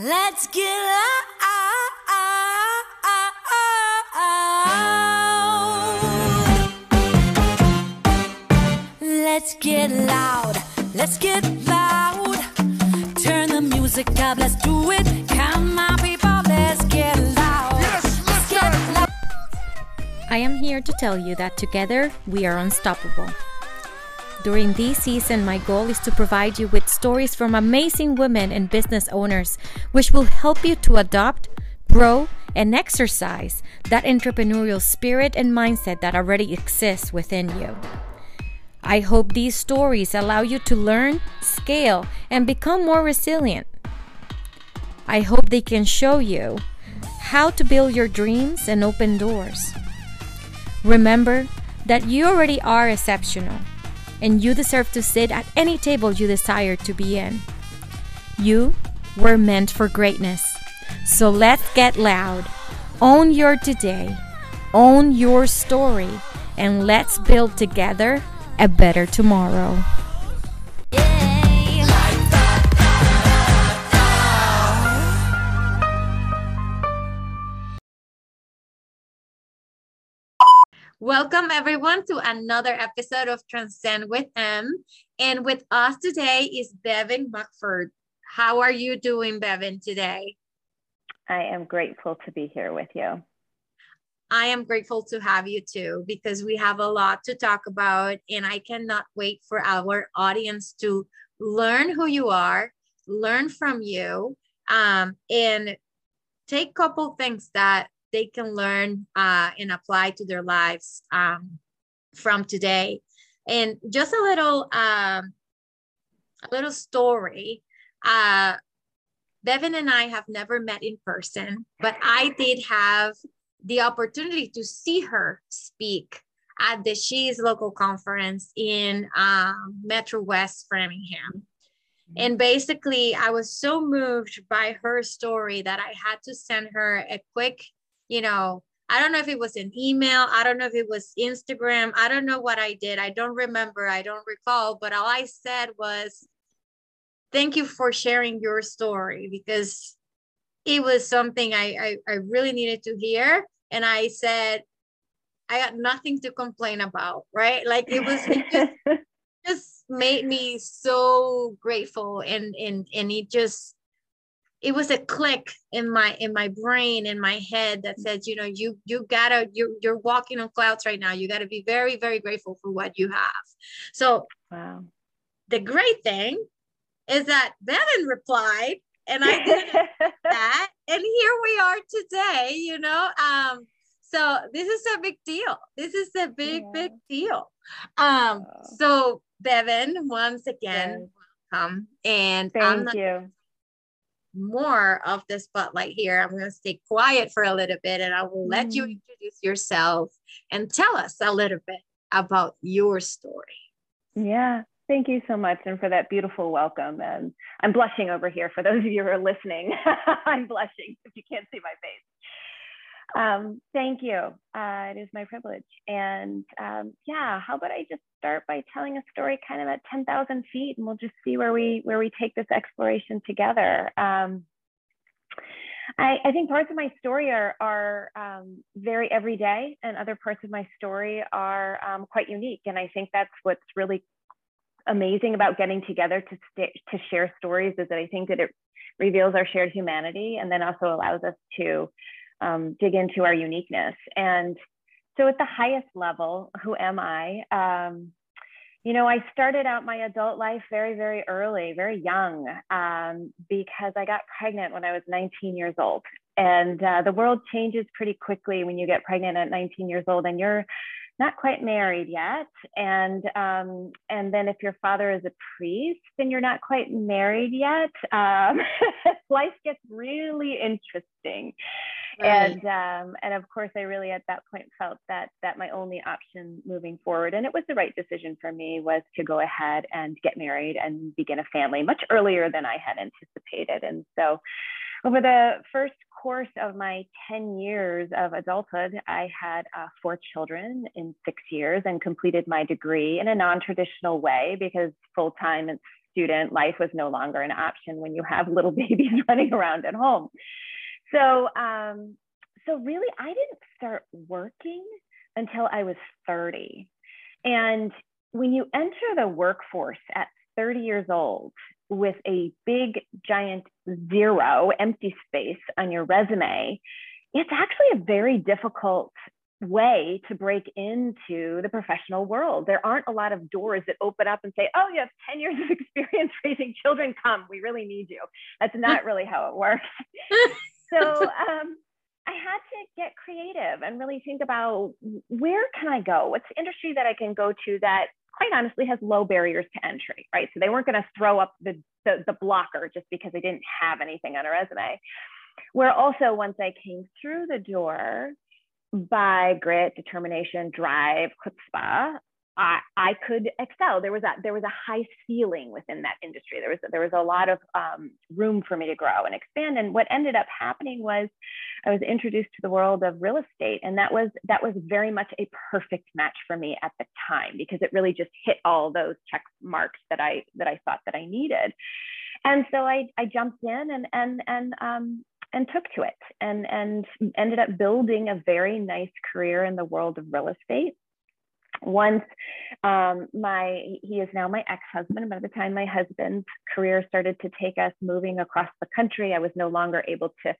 Let's get loud. Let's get loud. Let's get loud. Turn the music up. Let's do it. Come on, people. Let's get loud. Yes, Let's get loud. I am here to tell you that together we are unstoppable. During this season, my goal is to provide you with stories from amazing women and business owners, which will help you to adopt, grow, and exercise that entrepreneurial spirit and mindset that already exists within you. I hope these stories allow you to learn, scale, and become more resilient. I hope they can show you how to build your dreams and open doors. Remember that you already are exceptional and you deserve to sit at any table you desire to be in. You were meant for greatness. So let's get loud. Own your today, own your story, and let's build together a better tomorrow. Welcome everyone to another episode of Transcend with M. And with us today is Bevan Buckford. How are you doing, Bevan, today? I am grateful to be here with you. I am grateful to have you too because we have a lot to talk about and I cannot wait for our audience to learn who you are, learn from you, um, and take a couple things that they can learn uh, and apply to their lives um, from today. And just a little, um, a little story. Uh, Bevan and I have never met in person, but I did have the opportunity to see her speak at the She's local conference in um, Metro West Framingham. And basically, I was so moved by her story that I had to send her a quick you know, I don't know if it was an email, I don't know if it was Instagram, I don't know what I did. I don't remember, I don't recall, but all I said was, Thank you for sharing your story because it was something I, I, I really needed to hear. And I said, I got nothing to complain about, right? Like it was it just, just made me so grateful and and and it just it was a click in my in my brain in my head that says you know you you gotta you're, you're walking on clouds right now. You gotta be very very grateful for what you have. So wow. the great thing is that bevan replied and i did that and here we are today you know um so this is a big deal. This is a big yeah. big deal. Um so bevan once again yes. welcome and thank I'm not, you more of the spotlight here. I'm going to stay quiet for a little bit and I will let mm. you introduce yourself and tell us a little bit about your story. Yeah, thank you so much and for that beautiful welcome. And I'm blushing over here for those of you who are listening. I'm blushing if you can't see my face. Um, thank you. Uh, it is my privilege. And um, yeah, how about I just start by telling a story kind of at 10,000 feet and we'll just see where we where we take this exploration together. Um, I, I, think parts of my story are, are um, very everyday and other parts of my story are um, quite unique. And I think that's what's really amazing about getting together to, to share stories is that I think that it reveals our shared humanity and then also allows us to um, dig into our uniqueness. And so, at the highest level, who am I? Um, you know, I started out my adult life very, very early, very young, um, because I got pregnant when I was 19 years old. And uh, the world changes pretty quickly when you get pregnant at 19 years old, and you're not quite married yet. And um, and then if your father is a priest, then you're not quite married yet. Um, life gets really interesting. Right. And um, and of course, I really at that point felt that that my only option moving forward, and it was the right decision for me, was to go ahead and get married and begin a family much earlier than I had anticipated. And so, over the first course of my 10 years of adulthood, I had uh, four children in six years and completed my degree in a non traditional way because full time student, life was no longer an option when you have little babies running around at home. So, um, so really, I didn't start working until I was 30. And when you enter the workforce at 30 years old with a big, giant zero empty space on your resume, it's actually a very difficult way to break into the professional world. There aren't a lot of doors that open up and say, oh, you have 10 years of experience raising children, come, we really need you. That's not really how it works. so um, I had to get creative and really think about where can I go? What's the industry that I can go to that quite honestly has low barriers to entry, right? So they weren't going to throw up the, the, the blocker just because they didn't have anything on a resume. Where also once I came through the door, by grit, determination, drive, chutzpah, I, could excel. There was a there was a high ceiling within that industry. There was there was a lot of um, room for me to grow and expand. And what ended up happening was, I was introduced to the world of real estate, and that was that was very much a perfect match for me at the time because it really just hit all those check marks that I that I thought that I needed. And so I I jumped in and and and um, and took to it and and ended up building a very nice career in the world of real estate once um, my he is now my ex-husband by the time my husband's career started to take us moving across the country i was no longer able to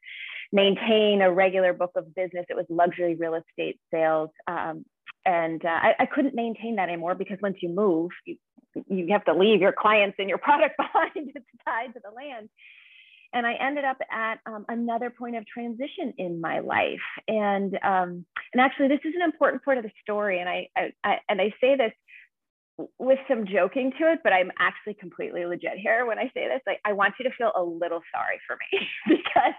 maintain a regular book of business. It was luxury real estate sales um, and uh, I, I, couldn't maintain that anymore because once you move you, you have to leave your clients and your product behind. It's tied to the land and I ended up at um, another point of transition in my life. And um, and actually, this is an important part of the story. And I, I, I and I say this with some joking to it, but I'm actually completely legit here when I say this. Like, I want you to feel a little sorry for me because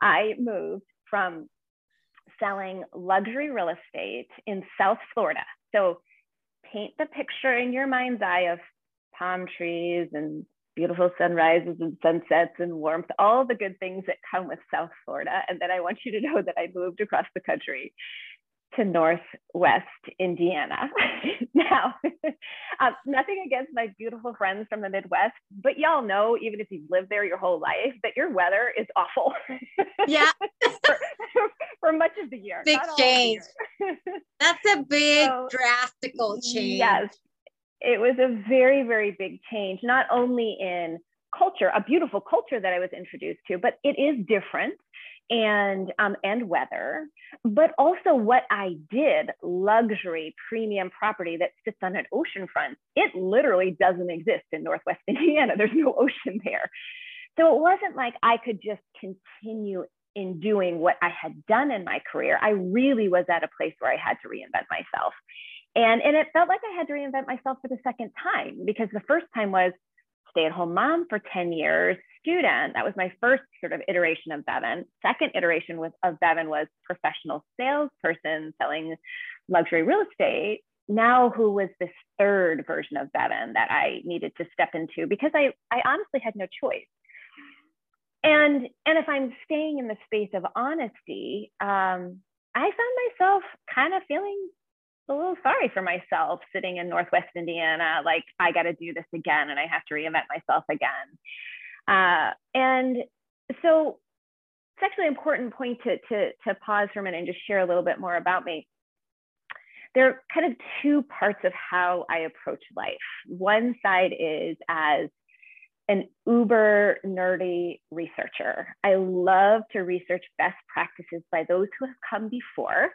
I moved from selling luxury real estate in South Florida. So paint the picture in your mind's eye of palm trees and beautiful sunrises and sunsets and warmth, all the good things that come with South Florida. And then I want you to know that I moved across the country to Northwest Indiana. now, um, nothing against my beautiful friends from the Midwest, but y'all know, even if you've lived there your whole life, that your weather is awful. Yeah. for, for, much of the year. Big change. That's a big, so, drastical change. Yes it was a very, very big change, not only in culture, a beautiful culture that I was introduced to, but it is different and um, and weather, but also what I did, luxury premium property that sits on an ocean front. It literally doesn't exist in Northwest Indiana. There's no ocean there. So it wasn't like I could just continue in doing what I had done in my career. I really was at a place where I had to reinvent myself. And, and it felt like I had to reinvent myself for the second time because the first time was stay at home mom for 10 years, student. That was my first sort of iteration of Bevan. Second iteration with, of Bevan was professional salesperson selling luxury real estate. Now, who was this third version of Bevan that I needed to step into because I, I honestly had no choice. And, and if I'm staying in the space of honesty, um, I found myself kind of feeling a little sorry for myself sitting in Northwest Indiana. Like, I got to do this again and I have to reinvent myself again. Uh, and so it's actually an important point to, to, to pause for a minute and just share a little bit more about me. There are kind of two parts of how I approach life. One side is as an uber nerdy researcher. I love to research best practices by those who have come before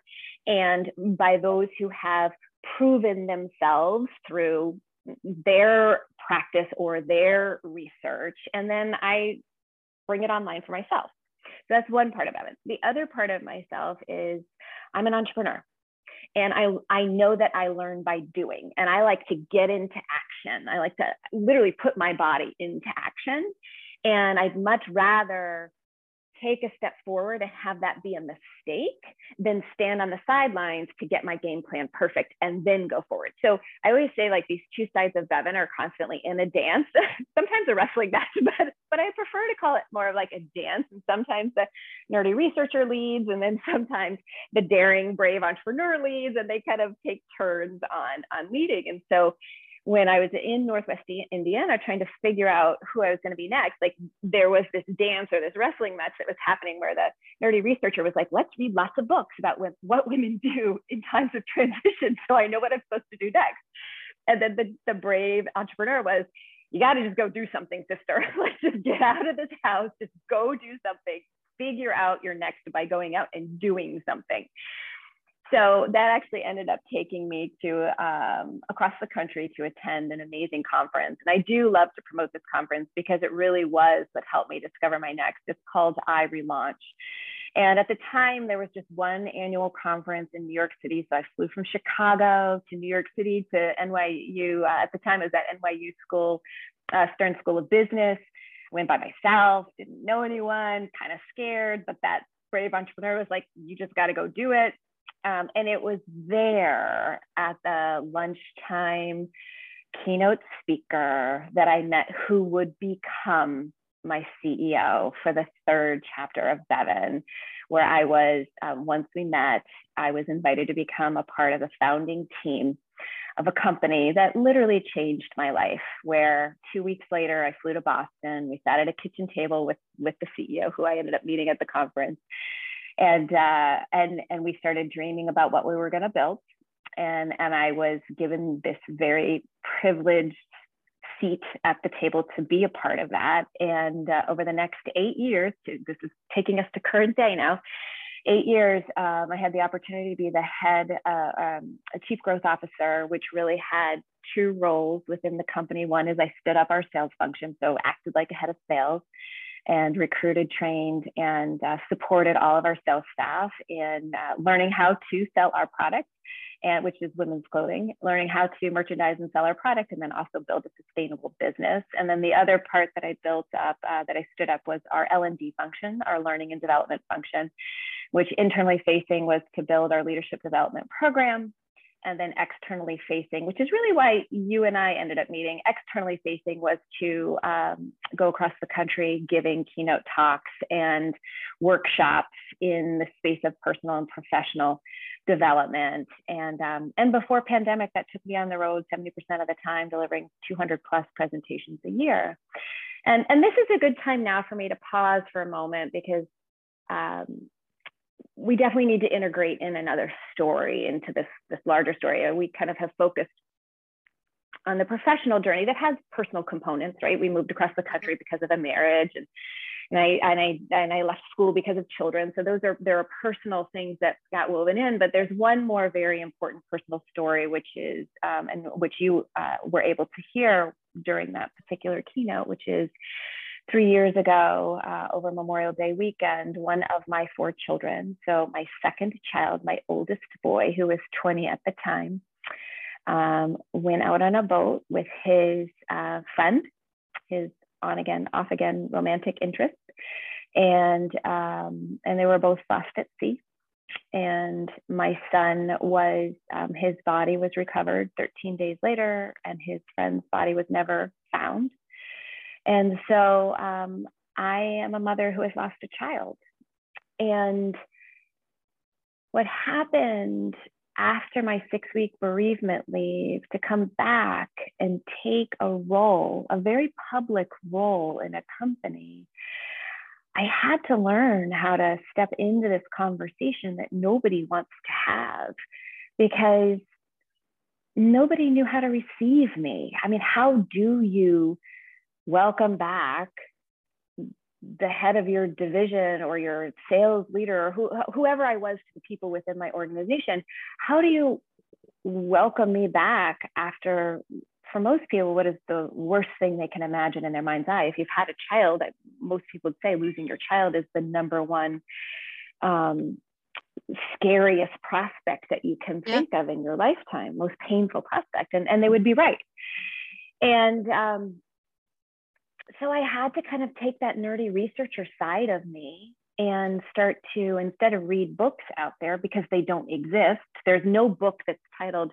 and by those who have proven themselves through their practice or their research. And then I bring it online for myself. So that's one part of it. The other part of myself is I'm an entrepreneur and I, I know that I learn by doing and I like to get into action. I like to literally put my body into action. And I'd much rather take a step forward and have that be a mistake than stand on the sidelines to get my game plan perfect and then go forward. So I always say like these two sides of Bevan are constantly in a dance, sometimes a wrestling match, but but I prefer to call it more of like a dance. And sometimes the nerdy researcher leads, and then sometimes the daring, brave entrepreneur leads, and they kind of take turns on on leading. And so when I was in Northwest Indiana trying to figure out who I was going to be next, like there was this dance or this wrestling match that was happening where the nerdy researcher was like, let's read lots of books about what, women do in times of transition so I know what I'm supposed to do next. And then the, the brave entrepreneur was, you got to just go do something, sister. let's just get out of this house, just go do something, figure out your next by going out and doing something so that actually ended up taking me to um, across the country to attend an amazing conference. And I do love to promote this conference because it really was what helped me discover my next. It's called iRelaunch. And at the time, there was just one annual conference in New York City. So I flew from Chicago to New York City to NYU. Uh, at the time, it was at NYU School, uh, Stern School of Business. Went by myself, didn't know anyone, kind of scared, but that brave entrepreneur was like, you just got to go do it. Um, and it was there at the lunchtime keynote speaker that I met who would become my CEO for the third chapter of Bevan, where I was, um, once we met, I was invited to become a part of the founding team of a company that literally changed my life. Where two weeks later, I flew to Boston. We sat at a kitchen table with, with the CEO, who I ended up meeting at the conference and uh, and and we started dreaming about what we were going to build. And and I was given this very privileged seat at the table to be a part of that. And uh, over the next eight years this is taking us to current day now eight years um, I had the opportunity to be the head uh, um, a chief growth officer which really had two roles within the company. One is I stood up our sales function so acted like a head of sales and recruited, trained, and uh, supported all of our sales staff in uh, learning how to sell our product, and which is women's clothing, learning how to merchandise and sell our product, and then also build a sustainable business. And then the other part that I built up, uh, that I stood up, was our L&D function, our learning and development function, which internally facing was to build our leadership development program, and then externally facing, which is really why you and I ended up meeting. Externally facing was to um, go across the country giving keynote talks and workshops in the space of personal and professional development. And, um, and before pandemic, that took me on the road 70% of the time, delivering 200 plus presentations a year. And, and this is a good time now for me to pause for a moment because um, we definitely need to integrate in another story into this this larger story. We kind of have focused on the professional journey that has personal components, right? We moved across the country because of a marriage and and I and I and I left school because of children. So those are there are personal things that got woven in, but there's one more very important personal story, which is um, and which you uh, were able to hear during that particular keynote, which is three years ago uh, over Memorial Day weekend, one of my four children, so my second child, my oldest boy, who was 20 at the time, um, went out on a boat with his uh, friend, his on again, off again romantic interest. And, um, and they were both lost at sea. And my son was, um, his body was recovered 13 days later, and his friend's body was never found. And so um, I am a mother who has lost a child. And what happened after my six week bereavement leave to come back and take a role, a very public role in a company, I had to learn how to step into this conversation that nobody wants to have because nobody knew how to receive me. I mean, how do you welcome back the head of your division or your sales leader or who, whoever I was to the people within my organization, how do you welcome me back after, for most people, what is the worst thing they can imagine in their mind's eye? If you've had a child, most people would say losing your child is the number one um, scariest prospect that you can think yeah. of in your lifetime, most painful prospect. And, and they would be right. And um, so I had to kind of take that nerdy researcher side of me and start to, instead of read books out there because they don't exist, there's no book that's titled,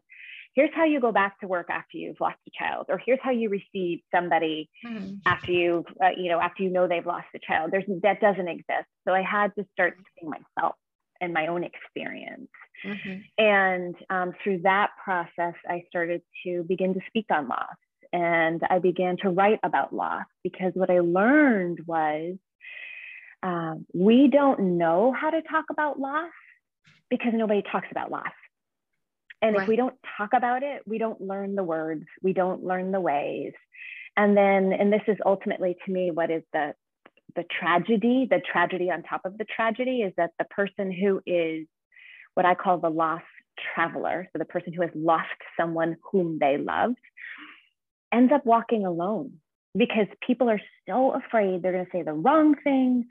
here's how you go back to work after you've lost a child, or here's how you receive somebody mm. after you, uh, you know, after you know they've lost a child. There's that doesn't exist. So I had to start seeing myself and my own experience. Mm-hmm. And um, through that process, I started to begin to speak on loss and I began to write about loss because what I learned was um, we don't know how to talk about loss because nobody talks about loss. And right. if we don't talk about it, we don't learn the words, we don't learn the ways. And then, and this is ultimately to me what is the the tragedy, the tragedy on top of the tragedy is that the person who is what I call the lost traveler, so the person who has lost someone whom they loved, ends up walking alone because people are so afraid they're going to say the wrong thing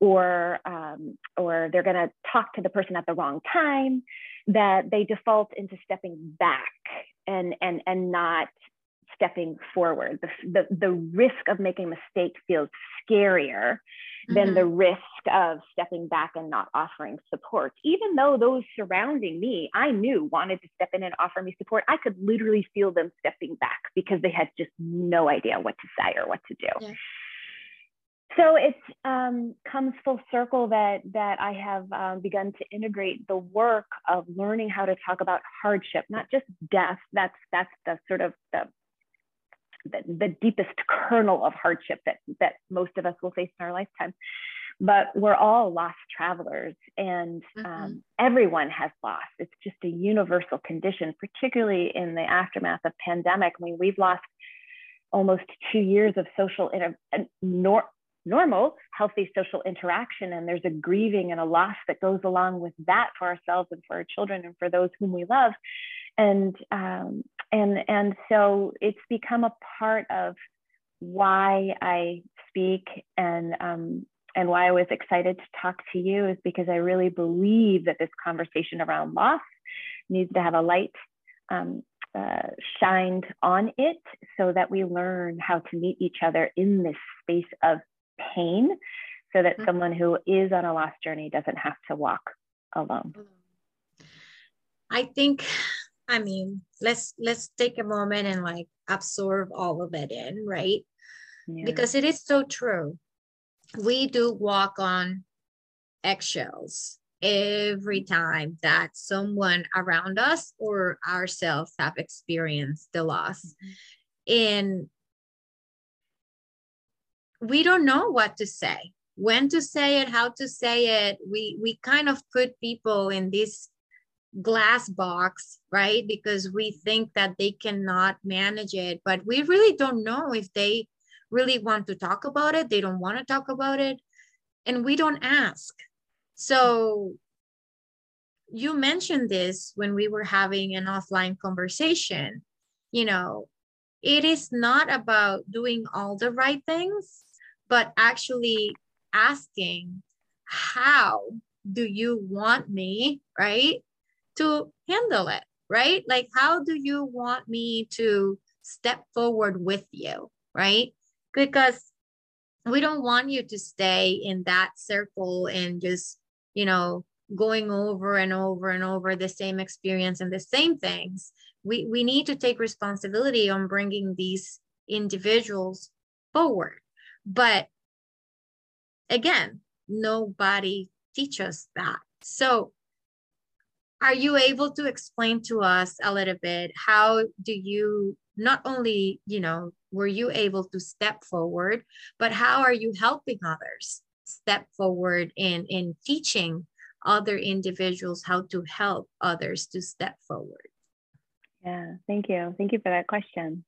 or um, or they're going to talk to the person at the wrong time that they default into stepping back and and and not stepping forward. The, the, the risk of making a mistake feels scarier mm-hmm. than the risk of stepping back and not offering support. Even though those surrounding me, I knew wanted to step in and offer me support, I could literally feel them stepping back because they had just no idea what to say or what to do. Yeah. So it um, comes full circle that that I have um, begun to integrate the work of learning how to talk about hardship, not just death. That's that's the sort of the the, the deepest kernel of hardship that, that most of us will face in our lifetime. But we're all lost travelers, and mm-hmm. um, everyone has lost. It's just a universal condition, particularly in the aftermath of pandemic. I mean, we've lost almost two years of social inter- nor- normal, healthy social interaction, and there's a grieving and a loss that goes along with that for ourselves and for our children and for those whom we love and um, and and so it's become a part of why I speak and um, and why I was excited to talk to you is because I really believe that this conversation around loss needs to have a light um, uh, shined on it so that we learn how to meet each other in this space of pain so that mm-hmm. someone who is on a loss journey doesn't have to walk alone. I think I mean, let's let's take a moment and like absorb all of it in, right? Yeah. Because it is so true. We do walk on eggshells every time that someone around us or ourselves have experienced the loss. Mm-hmm. And we don't know what to say, when to say it, how to say it. We we kind of put people in this glass box, right? Because we think that they cannot manage it, but we really don't know if they really want to talk about it. They don't want to talk about it, and we don't ask. So, you mentioned this when we were having an offline conversation. You know, it is not about doing all the right things, but actually asking, How do you want me, right? To handle it, right? Like, how do you want me to step forward with you, right? Because we don't want you to stay in that circle and just, you know, going over and over and over the same experience and the same things. We, we need to take responsibility on bringing these individuals forward. But again, nobody teaches that. So are you able to explain to us a little bit how do you not only you know were you able to step forward but how are you helping others step forward in in teaching other individuals how to help others to step forward? Yeah thank you. Thank you for that question.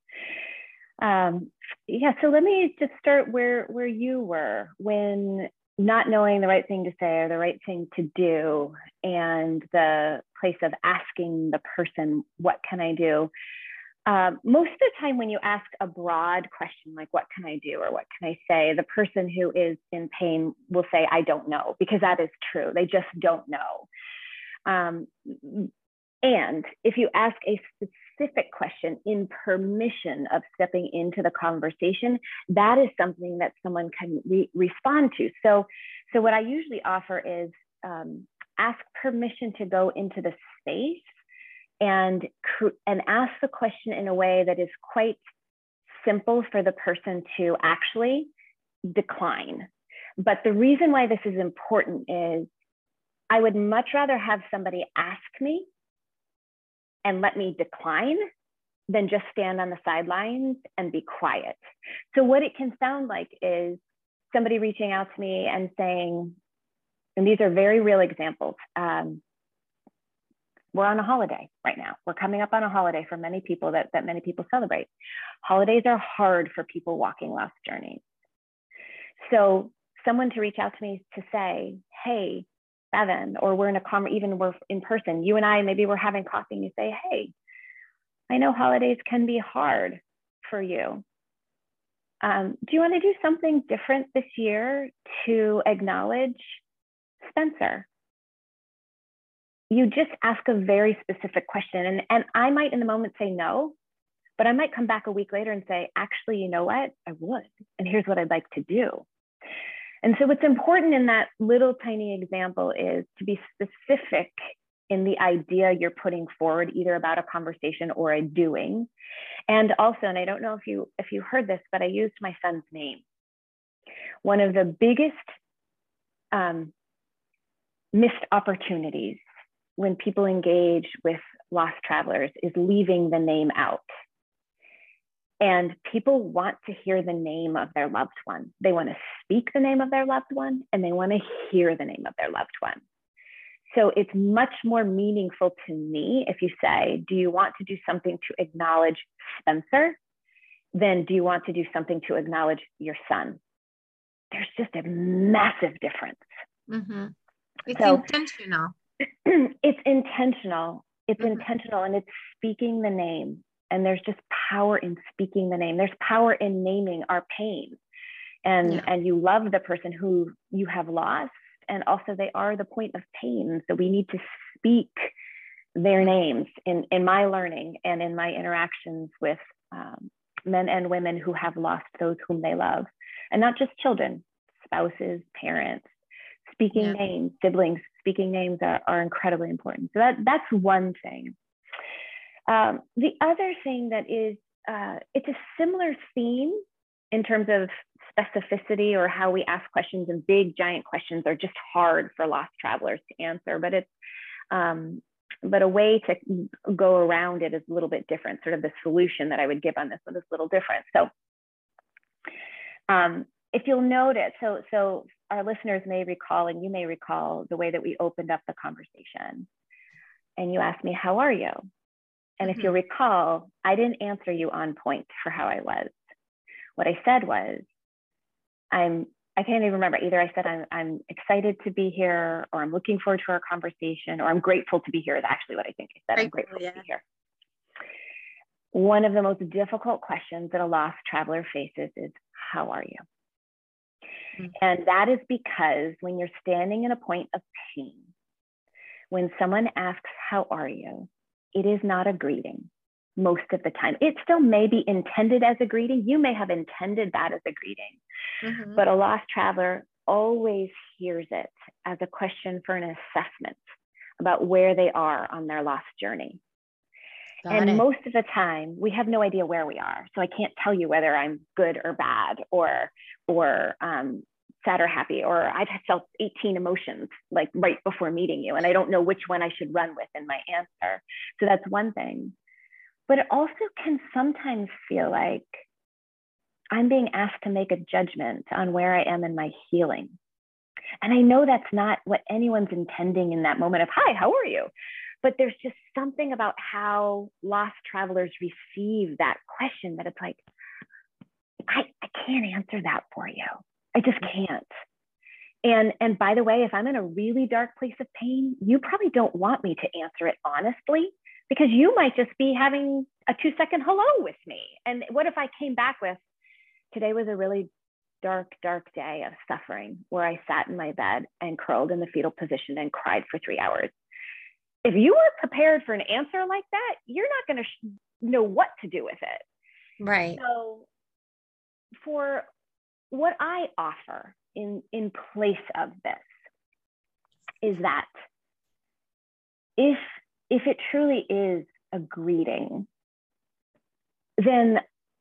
Um, yeah so let me just start where where you were when not knowing the right thing to say or the right thing to do and the place of asking the person what can i do? Um, most of the time when you ask a broad question like what can i do or what can i say? the person who is in pain will say i don't know because that is true. They just don't know. Um, and if you ask a specific question in permission of stepping into the conversation, that is something that someone can re respond to. So, so what I usually offer is um, ask permission to go into the space and and ask the question in a way that is quite simple for the person to actually decline. But the reason why this is important is I would much rather have somebody ask me and let me decline than just stand on the sidelines and be quiet. So, what it can sound like is somebody reaching out to me and saying, and these are very real examples. Um, we're on a holiday right now. We're coming up on a holiday for many people that, that many people celebrate. Holidays are hard for people walking lost journeys. So someone to reach out to me to say, hey, Bevan, or we're in a com even we're in person, you and I, maybe we're having coffee and you say, hey, I know holidays can be hard for you. Um, do you want to do something different this year to acknowledge Spencer? You just ask a very specific question. And, and I might in the moment say no, but I might come back a week later and say, actually, you know what? I would. And here's what I'd like to do. And so, what's important in that little tiny example is to be specific in the idea you're putting forward, either about a conversation or a doing. And also, and I don't know if you if you heard this, but I used my son's name. One of the biggest um, missed opportunities when people engage with lost travelers is leaving the name out. And people want to hear the name of their loved one. They want to speak the name of their loved one and they want to hear the name of their loved one. So it's much more meaningful to me if you say, Do you want to do something to acknowledge Spencer? Then do you want to do something to acknowledge your son? There's just a massive difference. Mm-hmm. It's so, intentional. it's intentional. It's mm-hmm. intentional and it's speaking the name and there's just power in speaking the name there's power in naming our pain and yeah. and you love the person who you have lost and also they are the point of pain so we need to speak their names in in my learning and in my interactions with um, men and women who have lost those whom they love and not just children spouses parents speaking yeah. names siblings speaking names are, are incredibly important so that that's one thing um, the other thing that is, uh, it's a similar theme in terms of specificity or how we ask questions and big giant questions are just hard for lost travelers to answer, but it's, um, but a way to go around it is a little bit different. Sort of the solution that I would give on this one is a little different. So um, if you'll notice, so, so our listeners may recall, and you may recall the way that we opened up the conversation. And you asked me, how are you? And mm-hmm. if you'll recall, I didn't answer you on point for how I was. What I said was, I'm, I can't even remember. Either I said, I'm, I'm excited to be here, or I'm looking forward to our conversation, or I'm grateful to be here, is actually what I think I said. I'm grateful yeah. to be here. One of the most difficult questions that a lost traveler faces is, How are you? Mm-hmm. And that is because when you're standing in a point of pain, when someone asks, How are you? it is not a greeting most of the time. It still may be intended as a greeting. You may have intended that as a greeting, mm-hmm. but a lost traveler always hears it as a question for an assessment about where they are on their lost journey. Got and it. most of the time, we have no idea where we are. So I can't tell you whether I'm good or bad or or um, sad or happy, or I've felt 18 emotions like right before meeting you, and I don't know which one I should run with in my answer. So that's one thing. But it also can sometimes feel like I'm being asked to make a judgment on where I am in my healing. And I know that's not what anyone's intending in that moment of, hi, how are you? But there's just something about how lost travelers receive that question that it's like, I, I can't answer that for you. I just can't. And and by the way, if I'm in a really dark place of pain, you probably don't want me to answer it honestly because you might just be having a 2 second hello with me. And what if I came back with today was a really dark dark day of suffering where I sat in my bed and curled in the fetal position and cried for 3 hours. If you were prepared for an answer like that, you're not going to sh- know what to do with it. Right. So for what I offer in, in place of this is that if, if it truly is a greeting, then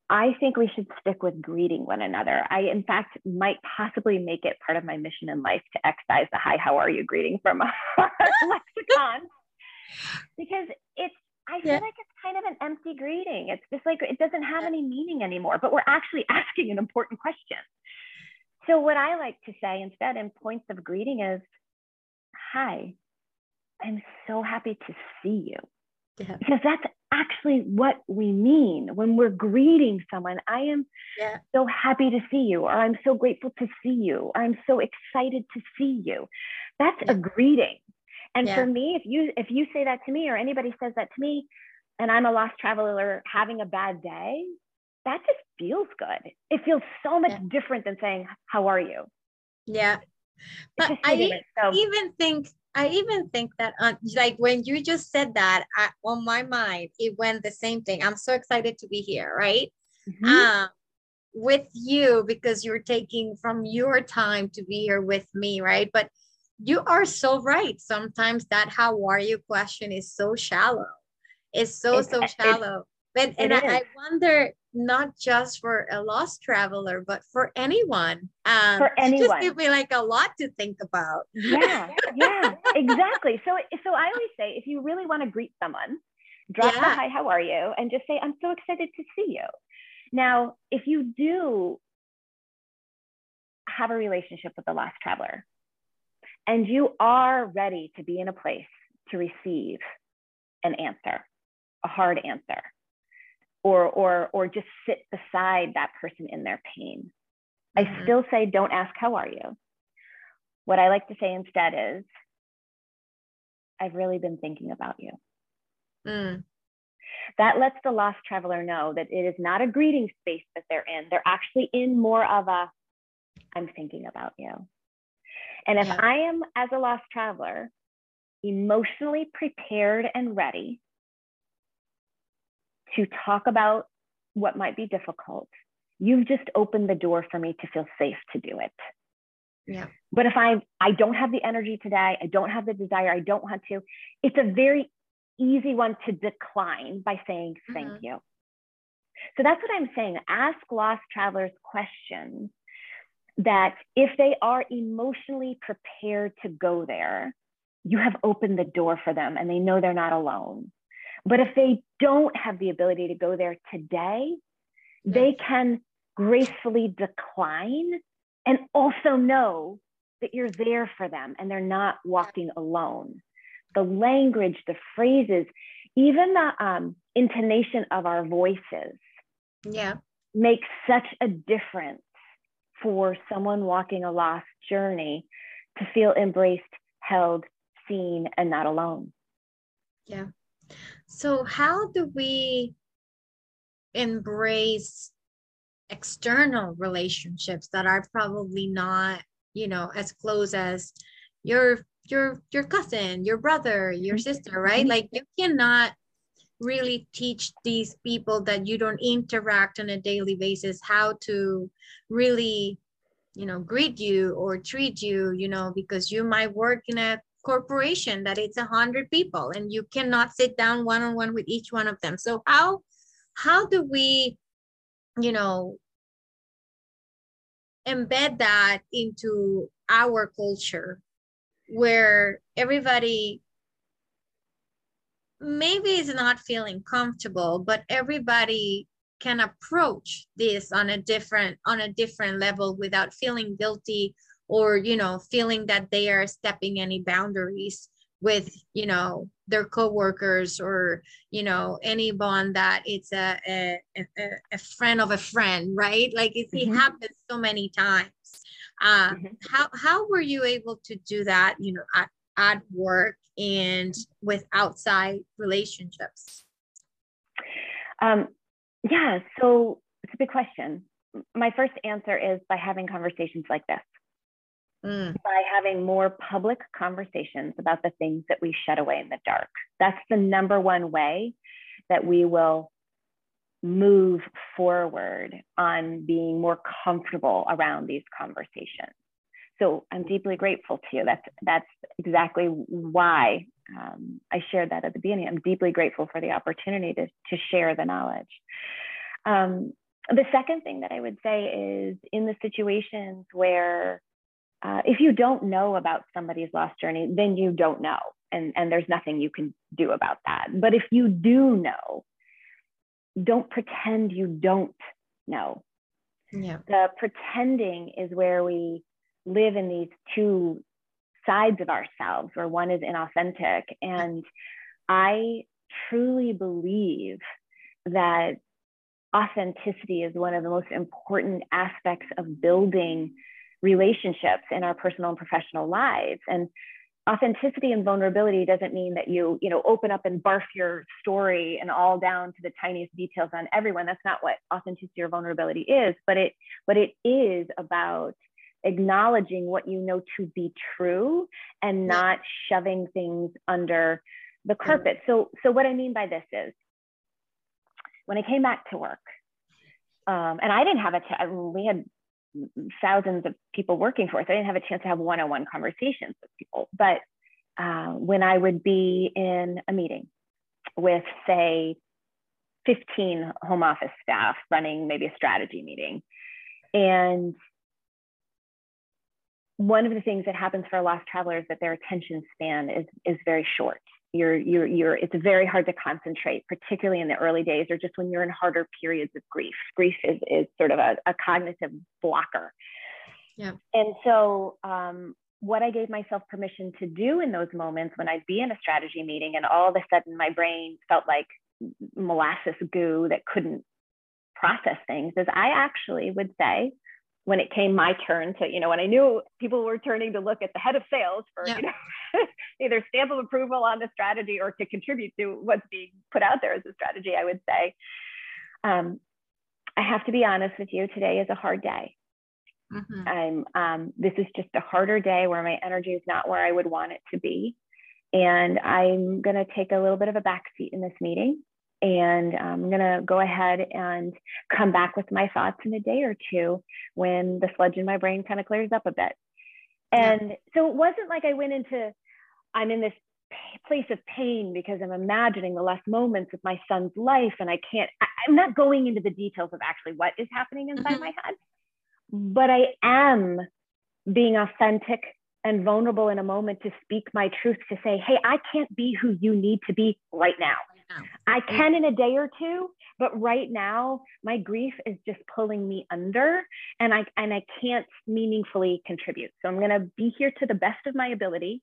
I think we should stick with greeting one another. I, in fact, might possibly make it part of my mission in life to excise the hi, how are you greeting from our lexicon because it's, I feel yeah. like it's kind of an empty greeting. It's just like it doesn't have any meaning anymore, but we're actually asking an important question. So, what I like to say instead in points of greeting is, Hi, I'm so happy to see you. Yeah. Because that's actually what we mean when we're greeting someone. I am yeah. so happy to see you, or I'm so grateful to see you, or I'm so excited to see you. That's a greeting. And for me, if you if you say that to me or anybody says that to me, and I'm a lost traveler having a bad day, that just feels good. It feels so much different than saying, "How are you?" Yeah. But I so, even think I even think that, uh, like when you just said that, I, on my mind, it went the same thing. I'm so excited to be here, right? Mm-hmm. Um, with you because you're taking from your time to be here with me, right? But you are so right. Sometimes that "How are you?" question is so shallow. It's so it's, so shallow. But and I, I wonder not just for a lost traveler, but for anyone. Um, for anyone, just give me like a lot to think about. Yeah, yeah, exactly. So, so I always say, if you really want to greet someone, drop yeah. the hi, how are you, and just say, I'm so excited to see you. Now, if you do have a relationship with the lost traveler, and you are ready to be in a place to receive an answer, a hard answer or or or just sit beside that person in their pain. Mm-hmm. i still say don't ask how are you? What i like to say instead is i've really been thinking about you. Mm. that lets the lost traveler know that it is not a greeting space that they're in. They're actually in more of a i'm thinking about you and if yeah. i am as a lost traveler emotionally prepared and ready to talk about what might be difficult, you've just opened the door for me to feel safe to do it. Yeah. But if I I don't have the energy today, I don't have the desire, I don't want to, it's a very easy one to decline by saying thank mm-hmm. you. So that's what I'm saying. Ask lost travelers questions that if they are emotionally prepared to go there, you have opened the door for them and they know they're not alone. But if they don't have the ability to go there today, they can gracefully decline and also know that you're there for them and they're not walking alone. The language, the phrases, even the um, intonation of our voices yeah. makes such a difference for someone walking a lost journey to feel embraced, held, seen, and not alone. Yeah. So, how do we embrace external relationships that are probably not, you know, as close as your your your cousin, your brother, your mm-hmm. sister, right? Mm-hmm. Like you cannot really teach these people that you don't interact on a daily basis how to really you know greet you or treat you you know because you might work in a corporation that it's a hundred people and you cannot sit down one-on-one with each one of them. So how how do we you know embed that into our culture where everybody maybe is not feeling comfortable but everybody can approach this on a different on a different level without feeling guilty or you know feeling that they are stepping any boundaries with you know their coworkers or you know anyone that it's a a, a, a friend of a friend right like it, mm-hmm. it happens so many times uh, mm-hmm. how how were you able to do that you know at, at work and with outside relationships um, yeah so it's a big question my first answer is by having conversations like this mm. by having more public conversations about the things that we shut away in the dark. That's the number one way that we will move forward on being more comfortable around these conversations. So I'm deeply grateful to you. That's that's exactly why um, I shared that at the beginning. I'm deeply grateful for the opportunity to, to share the knowledge. Um, the second thing that I would say is in the situations where uh, if you don't know about somebody's lost journey, then you don't know. And, and there's nothing you can do about that. But if you do know, don't pretend you don't know. Yeah. The pretending is where we live in these two sides of ourselves, where one is inauthentic. And I truly believe that authenticity is one of the most important aspects of building relationships in our personal and professional lives. And authenticity and vulnerability doesn't mean that you, you know, open up and barf your story and all down to the tiniest details on everyone. That's not what authenticity or vulnerability is, but it, but it is about acknowledging what you know to be true and not shoving things under the carpet. So, so what I mean by this is when I came back to work, um, and I didn't have a, t- we had thousands of people working for us. I didn't have a chance to have one-on-one conversations with people. But uh, when I would be in a meeting with, say, 15 home office staff running maybe a strategy meeting, and one of the things that happens for a lost traveler is that their attention span is, is very short. You're, you're, you're, it's very hard to concentrate, particularly in the early days or just when you're in harder periods of grief. Grief is, is sort of a, a cognitive blocker. Yeah. And so, um, what I gave myself permission to do in those moments when I'd be in a strategy meeting and all of a sudden my brain felt like molasses goo that couldn't process things is I actually would say, when it came my turn to, you know, when I knew people were turning to look at the head of sales for, yeah. you know, either stamp of approval on the strategy or to contribute to what's being put out there as a strategy, I would say, um, I have to be honest with you, today is a hard day. Mm-hmm. I'm, um, this is just a harder day where my energy is not where I would want it to be. And I'm going to take a little bit of a backseat in this meeting and I'm going to go ahead and come back with my thoughts in a day or two when the sludge in my brain kind of clears up a bit. And so it wasn't like I went into, I'm in this place of pain because I'm imagining the last moments of my son's life and I can't, I, am not going into the details of actually what is happening inside mm-hmm. my head, but I am being authentic and vulnerable in a moment to speak my truth to say, hey, I can't be who you need to be right now. I can in a day or two, but right now my grief is just pulling me under and I and I can't meaningfully contribute. So I'm going to be here to the best of my ability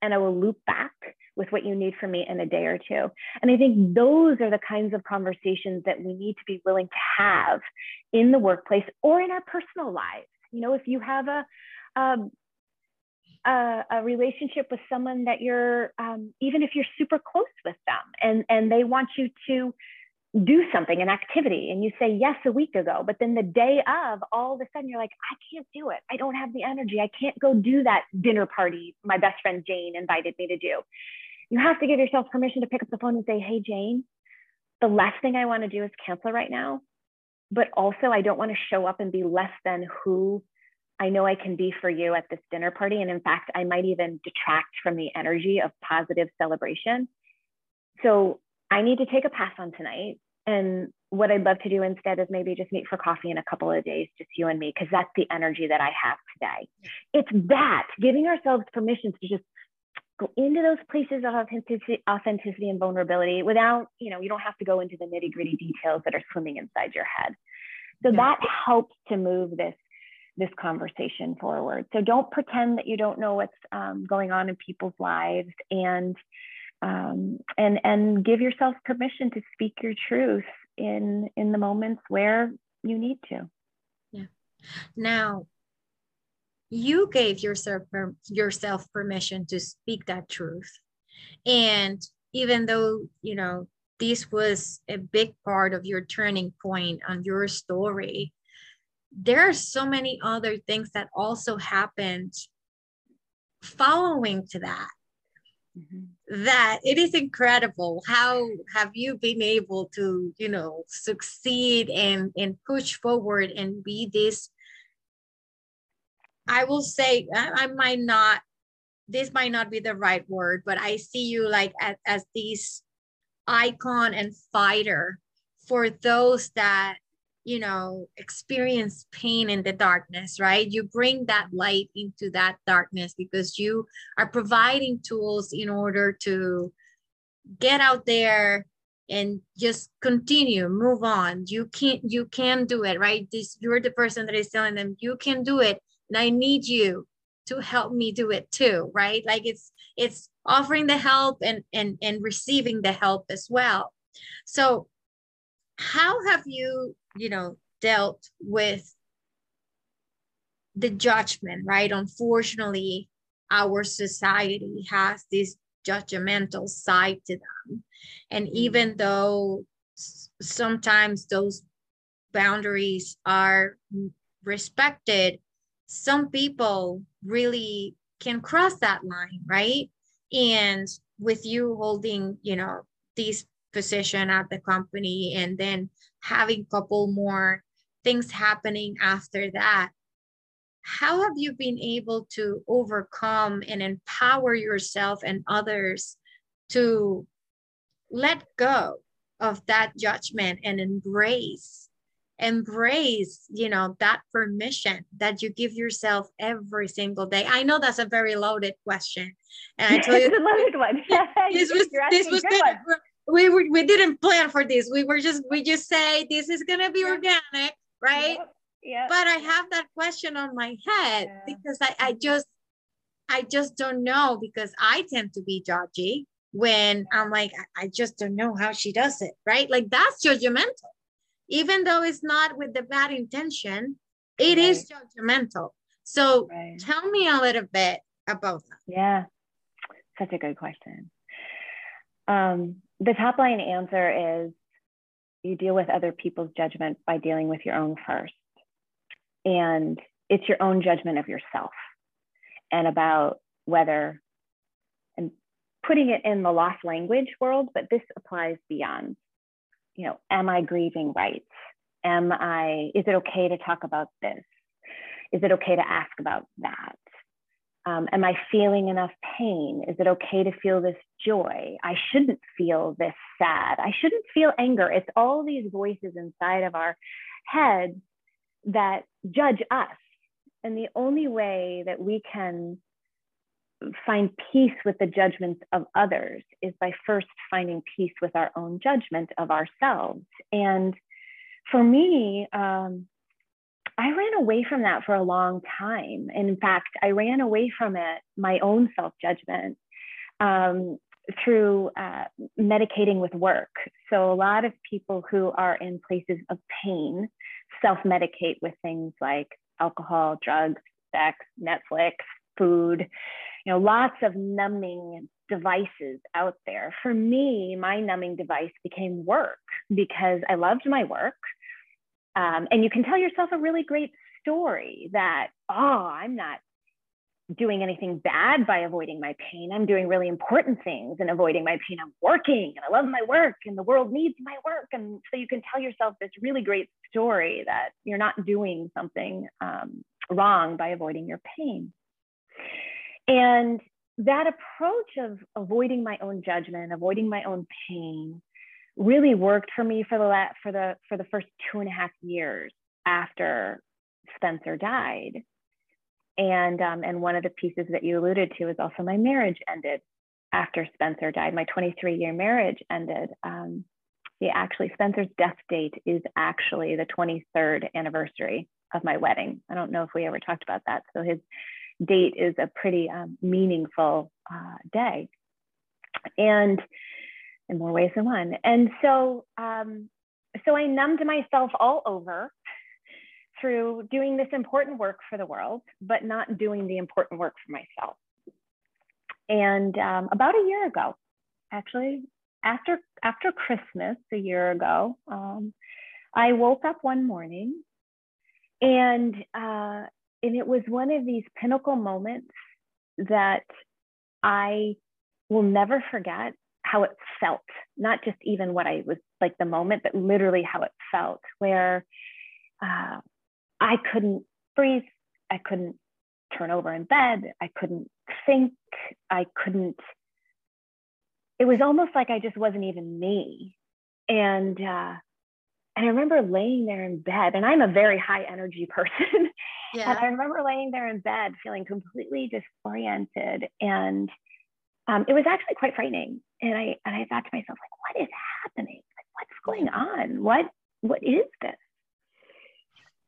and I will loop back with what you need from me in a day or two. And I think those are the kinds of conversations that we need to be willing to have in the workplace or in our personal lives. You know, if you have a, um, a, a, relationship with someone that you're um, even if you're super close with them and and they want you to do something an activity and you say yes a week ago but then the day of all of a sudden you're like i can't do it. I don't have the energy. I can't go do that dinner party my best friend jane invited me to do. You have to give yourself permission to pick up the phone and say hey jane the last thing i want to do is cancel right now but also i don't want to show up and be less than who I know I can be for you at this dinner party. And in fact, I might even detract from the energy of positive celebration. So I need to take a pass on tonight. And what I'd love to do instead is maybe just meet for coffee in a couple of days, just you and me, because that's the energy that I have today. It's that giving ourselves permission to just go into those places of authenticity, authenticity and vulnerability without, you know, you don't have to go into the nitty gritty details that are swimming inside your head. So yeah. that helps to move this this conversation forward. So don't pretend that you don't know what's um, going on in people's lives and um, and and give yourself permission to speak your truth in in the moments where you need to. Yeah. Now, you gave yourself yourself permission to speak that truth, and even though you know this was a big part of your turning point on your story there are so many other things that also happened following to that mm-hmm. that it is incredible how have you been able to you know succeed and and push forward and be this i will say i, I might not this might not be the right word but i see you like as, as this icon and fighter for those that you know experience pain in the darkness right? You bring that light into that darkness because you are providing tools in order to get out there and just continue move on. You can't you can do it right? This you're the person that is telling them you can do it and i need you to help me do it too right? Like it's it's offering the help and and and receiving the help as well. So how have you you know dealt with the judgment right? Unfortunately our society has this judgmental side to them. And mm-hmm. even though sometimes those boundaries are respected some people really can cross that line right? And with you holding you know this position at the company and then having a couple more things happening after that. How have you been able to overcome and empower yourself and others to let go of that judgment and embrace embrace you know that permission that you give yourself every single day? I know that's a very loaded question and i told you it's a loaded one. this was this was we were, we didn't plan for this we were just we just say this is going to be organic right yep. Yeah. But I have that question on my head yeah. because I, I just I just don't know because I tend to be judgy when I'm like, I just don't know how she does it, right? Like that's judgmental. Even though it's not with the bad intention, it right. is judgmental. So right. tell me a little bit about that. Yeah, such a good question. Um, the top line answer is you deal with other people's judgment by dealing with your own first. And it's your own judgment of yourself and about whether and putting it in the lost language world but this applies beyond you know am i grieving rights? Am i is it okay to talk about this? Is it okay to ask about that um, am i feeling enough pain is it okay to feel this joy i shouldn't feel this sad i shouldn't feel anger it's all these voices inside of our heads that judge us. And the only way that we can find peace with the judgments of others is by first finding peace with our own judgment of ourselves. And for me, um, I ran away from that for a long time. In fact, I ran away from it, my own self judgment, um, through uh, medicating with work. So, a lot of people who are in places of pain self medicate with things like alcohol, drugs, sex, Netflix, food, you know, lots of numbing devices out there. For me, my numbing device became work because I loved my work. Um, and you can tell yourself a really great story that, oh, I'm not doing anything bad by avoiding my pain. I'm doing really important things and avoiding my pain. I'm working and I love my work and the world needs my work. And so you can tell yourself this really great story that you're not doing something um, wrong by avoiding your pain. And that approach of avoiding my own judgment, avoiding my own pain, really worked for me for the la- for the for the first two and a half years after Spencer died and um, and one of the pieces that you alluded to is also my marriage ended after Spencer died. My 23 year marriage ended. Um, yeah, actually, Spencer's death date is actually the 23rd anniversary of my wedding. I don't know if we ever talked about that. So his date is a pretty um, meaningful uh, day, and in more ways than one. And so, um, so I numbed myself all over through doing this important work for the world, but not doing the important work for myself. And um, about a year ago, actually, after after Christmas a year ago, um, I woke up one morning, and uh, and it was one of these pinnacle moments that I will never forget how it felt. Not just even what I was like the moment, but literally how it felt. Where uh, I couldn't breathe. I couldn't turn over in bed. I couldn't think. I couldn't. It was almost like I just wasn't even me. And uh, And I remember laying there in bed, and I'm a very high energy person. Yeah. and I remember laying there in bed feeling completely disoriented. And um, it was actually quite frightening. And I and I thought to myself, like, what is happening? Like, what's going on? What what is this?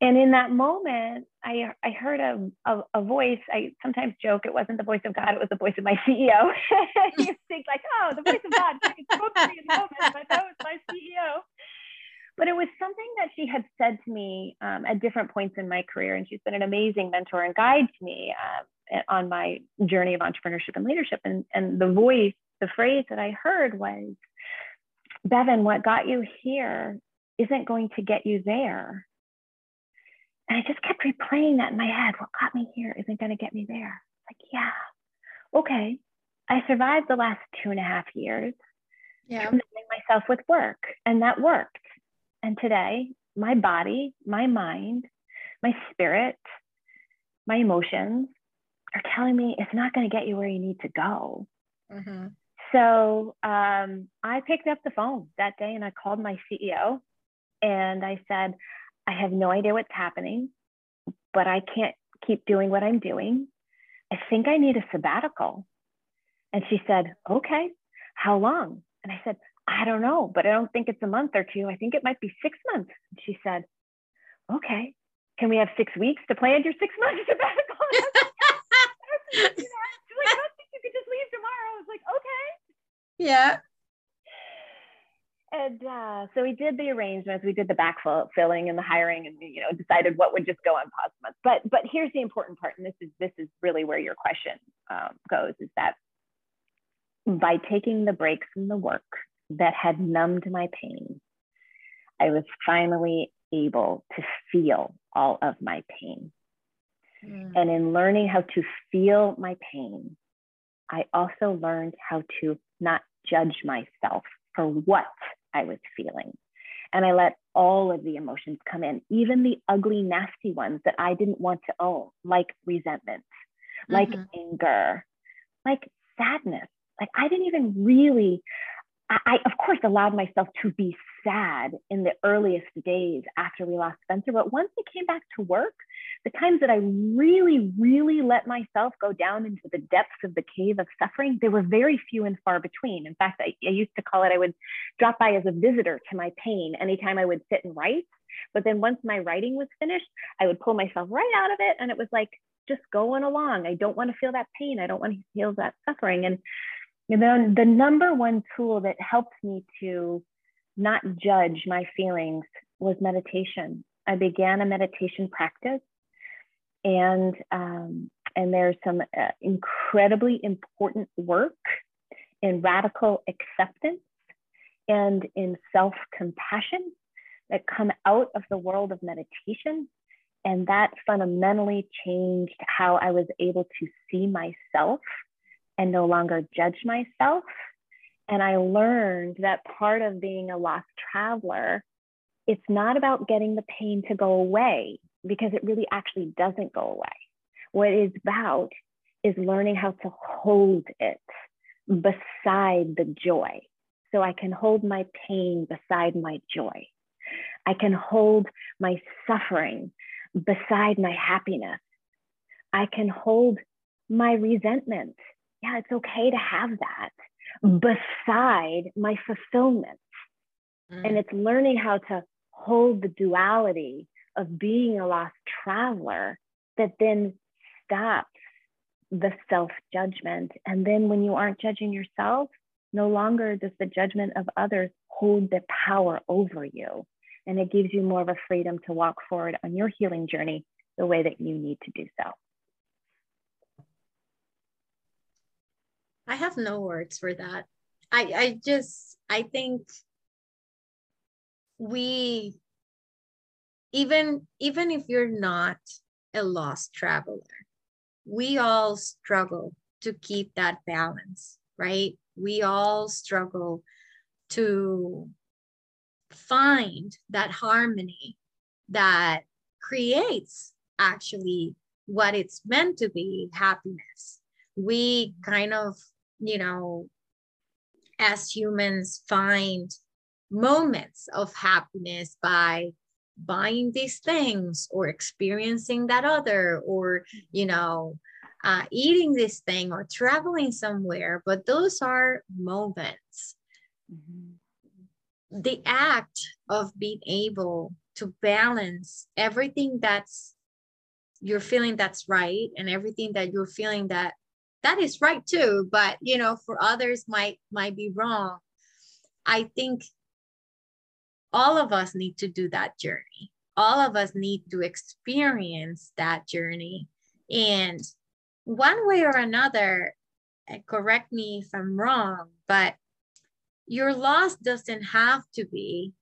And in that moment, I I heard a, a, a voice. I sometimes joke it wasn't the voice of God; it was the voice of my CEO. you think like, oh, the voice of God spoke to me in the moment, but that was my CEO but it was something that she had said to me um, at different points in my career. And she's been an amazing mentor and guide to me um, on my journey of entrepreneurship and leadership. And, and the voice, the phrase that I heard was, Bevan, what got you here isn't going to get you there. And I just kept replaying that in my head. What got me here isn't going to get me there. Like, yeah, okay. I survived the last two and a half years. Yeah. myself with work, and that worked. And today, my body, my mind, my spirit, my emotions are telling me it's not going to get you where you need to go. Mm-hmm. So um, I picked up the phone that day and I called my CEO and I said, I have no idea what's happening, but I can't keep doing what I'm doing. I think I need a sabbatical. And she said, Okay, how long? And I said, I don't know, but I don't think it's a month or two. I think it might be six months. And she said, okay, can we have six weeks to plan your six months sabbatical? She's like, I don't think you could just leave tomorrow. I was like, okay. Yeah. And uh, so we did the arrangements, we did the backfilling and the hiring, and you know decided what would just go on pause months. But but here's the important part, and this is this is really where your question um, goes: is that by taking the breaks from the work that had numbed my pain, I was finally able to feel all of my pain. Mm. And in learning how to feel my pain, I also learned how to not judge myself for what I was feeling. And I let all of the emotions come in, even the ugly, nasty ones that I didn't want to own, like resentment, mm-hmm. like anger, like sadness. Like I didn't even really, I, of course, allowed myself to be sad in the earliest days after we lost Spencer. But once I came back to work, the times that I really, really let myself go down into the depths of the cave of suffering, they were very few and far between. In fact, I, I used to call it I would drop by as a visitor to my pain anytime I would sit and write. But then once my writing was finished, I would pull myself right out of it. And it was like, just going along. I don't want to feel that pain. I don't want to feel that suffering. And then the number one tool that helped me to not judge my feelings was meditation. I began a meditation practice, and um, and there's some uh, incredibly important work in radical acceptance and in self compassion that come out of the world of meditation. And that fundamentally changed how I was able to see myself and no longer judge myself. And I learned that part of being a lost traveler, it's not about getting the pain to go away because it really actually doesn't go away. What it's about is learning how to hold it beside the joy. So I can hold my pain beside my joy. I can hold my suffering beside my happiness. I can hold my resentment yeah, it's okay to have that beside my fulfillment. Mm. And it's learning how to hold the duality of being a lost traveler that then stops the self judgment. And then when you aren't judging yourself, no longer does the judgment of others hold the power over you. And it gives you more of a freedom to walk forward on your healing journey the way that you need to do so. I have no words for that. I I just I think we even even if you're not a lost traveler, we all struggle to keep that balance, right? We all struggle to find that harmony that creates actually what it's meant to be happiness. We kind of you know, as humans find moments of happiness by buying these things or experiencing that other or you know uh, eating this thing or traveling somewhere but those are moments mm-hmm. the act of being able to balance everything that's you're feeling that's right and everything that you're feeling that that is right too but you know for others might might be wrong. I think all of us need to do that journey. All of us need to experience that journey. And one way or another eh, correct me if i'm wrong but your loss doesn't have to be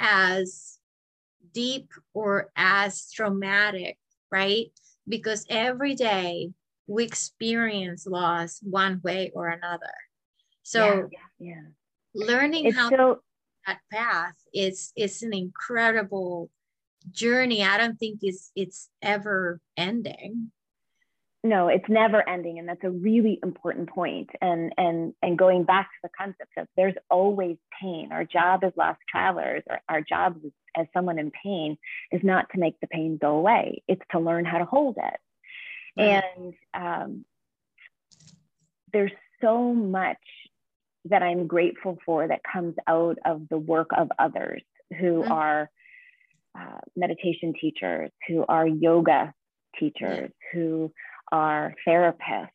as deep or as traumatic right? Because every day we experience loss one way or another. So yeah, yeah, yeah. learning it's how so, that path is is an incredible journey. I don't think it's it's ever ending. No it's never ending and that's a really important point. and and and going back to the concept of there's always pain. Our job as lost travelers or our job as, as someone in pain is not to make the pain go away. It's to learn how to hold it right. and um, there's so much that i'm grateful for that comes out of the work of others who mm-hmm. are uh, meditation teachers who are yoga teachers who are therapists,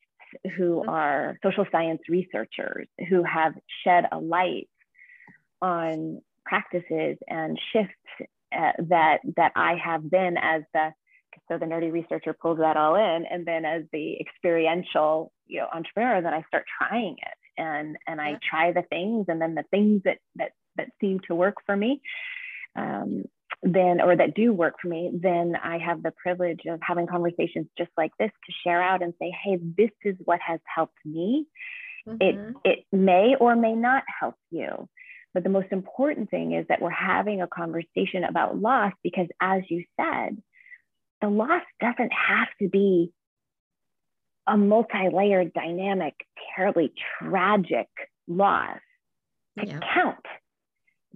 who mm-hmm. are social science researchers, who have shed a light on practices and shifts uh, that that I have been as the so the nerdy researcher pulls that all in, and then as the experiential you know entrepreneur, then I start trying it and and I try the things, and then the things that that that seem to work for me. Um, then or that do work for me then i have the privilege of having conversations just like this to share out and say hey this is what has helped me mm-hmm. it it may or may not help you but the most important thing is that we're having a conversation about loss because as you said the loss doesn't have to be a multi-layered dynamic terribly tragic loss to yeah. count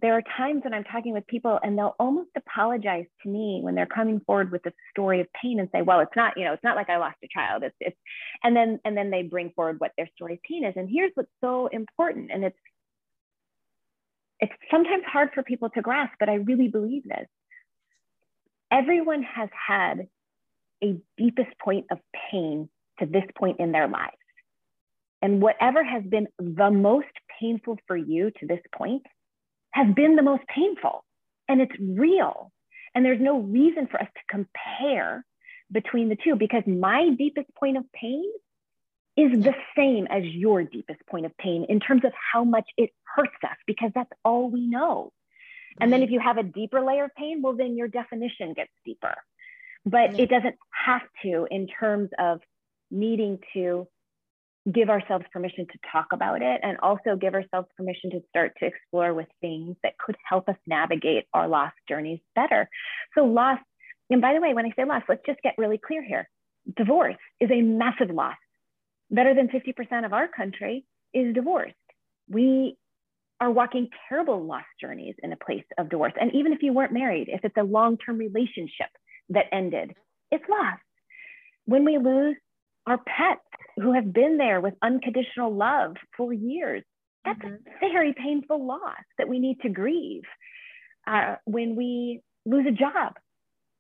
there are times when I'm talking with people and they'll almost apologize to me when they're coming forward with a story of pain and say, well, it's not, you know, it's not like I lost a child. It's, it's, and then, and then they bring forward what their story of pain is. And here's what's so important. And it's, it's sometimes hard for people to grasp, but I really believe this. Everyone has had a deepest point of pain to this point in their lives. And whatever has been the most painful for you to this point has been the most painful and it's real. And there's no reason for us to compare between the two because my deepest point of pain is the same as your deepest point of pain in terms of how much it hurts us because that's all we know. And then mm-hmm. if you have a deeper layer of pain, well, then your definition gets deeper. But mm-hmm. it doesn't have to in terms of needing to give ourselves permission to talk about it and also give ourselves permission to start to explore with things that could help us navigate our loss journeys better. So, loss, and by the way, when I say loss, let's just get really clear here divorce is a massive loss. Better than 50% of our country is divorced. We are walking terrible loss journeys in a place of divorce. And even if you weren't married, if it's a long term relationship that ended, it's loss. When we lose our pets who have been there with unconditional love for years. That's mm-hmm. a very painful loss that we need to grieve. Uh, when we lose a job,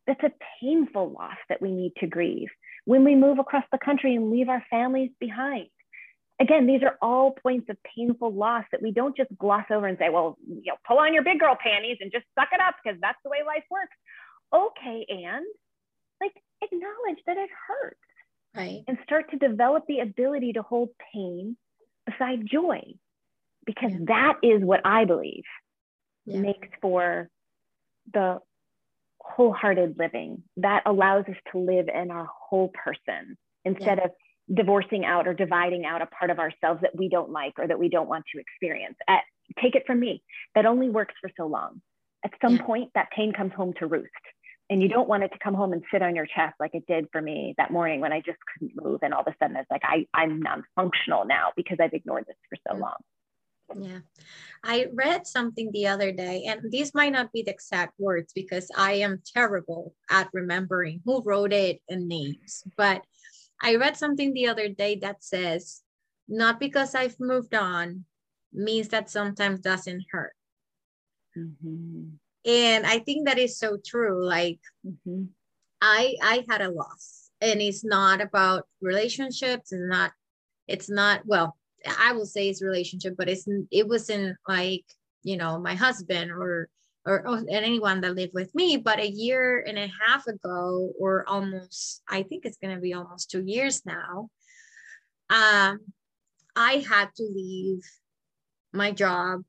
that's a painful loss that we need to grieve. When we move across the country and leave our families behind, again, these are all points of painful loss that we don't just gloss over and say, well, you know, pull on your big girl panties and just suck it up because that's the way life works. Okay, and like acknowledge that it hurts right and start to develop the ability to hold pain beside joy because yeah. that is what i believe yeah. makes for the wholehearted living that allows us to live in our whole person instead yeah. of divorcing out or dividing out a part of ourselves that we don't like or that we don't want to experience At, take it from me that only works for so long at some point that pain comes home to roost and you don't want it to come home and sit on your chest like it did for me that morning when I just couldn't move. And all of a sudden it's like, I, I'm non functional now because I've ignored this for so mm. long. Yeah. I read something the other day, and these might not be the exact words because I am terrible at remembering who wrote it and names. But I read something the other day that says, not because I've moved on means that sometimes doesn't hurt. Mm-hmm. And I think that is so true. Like mm-hmm. I I had a loss and it's not about relationships and not it's not well i will say it's relationship but it's it wasn't like you know my husband or or, or anyone that lived with me but a year and a half ago or almost i think it's going to be almost two years now um i had to leave my job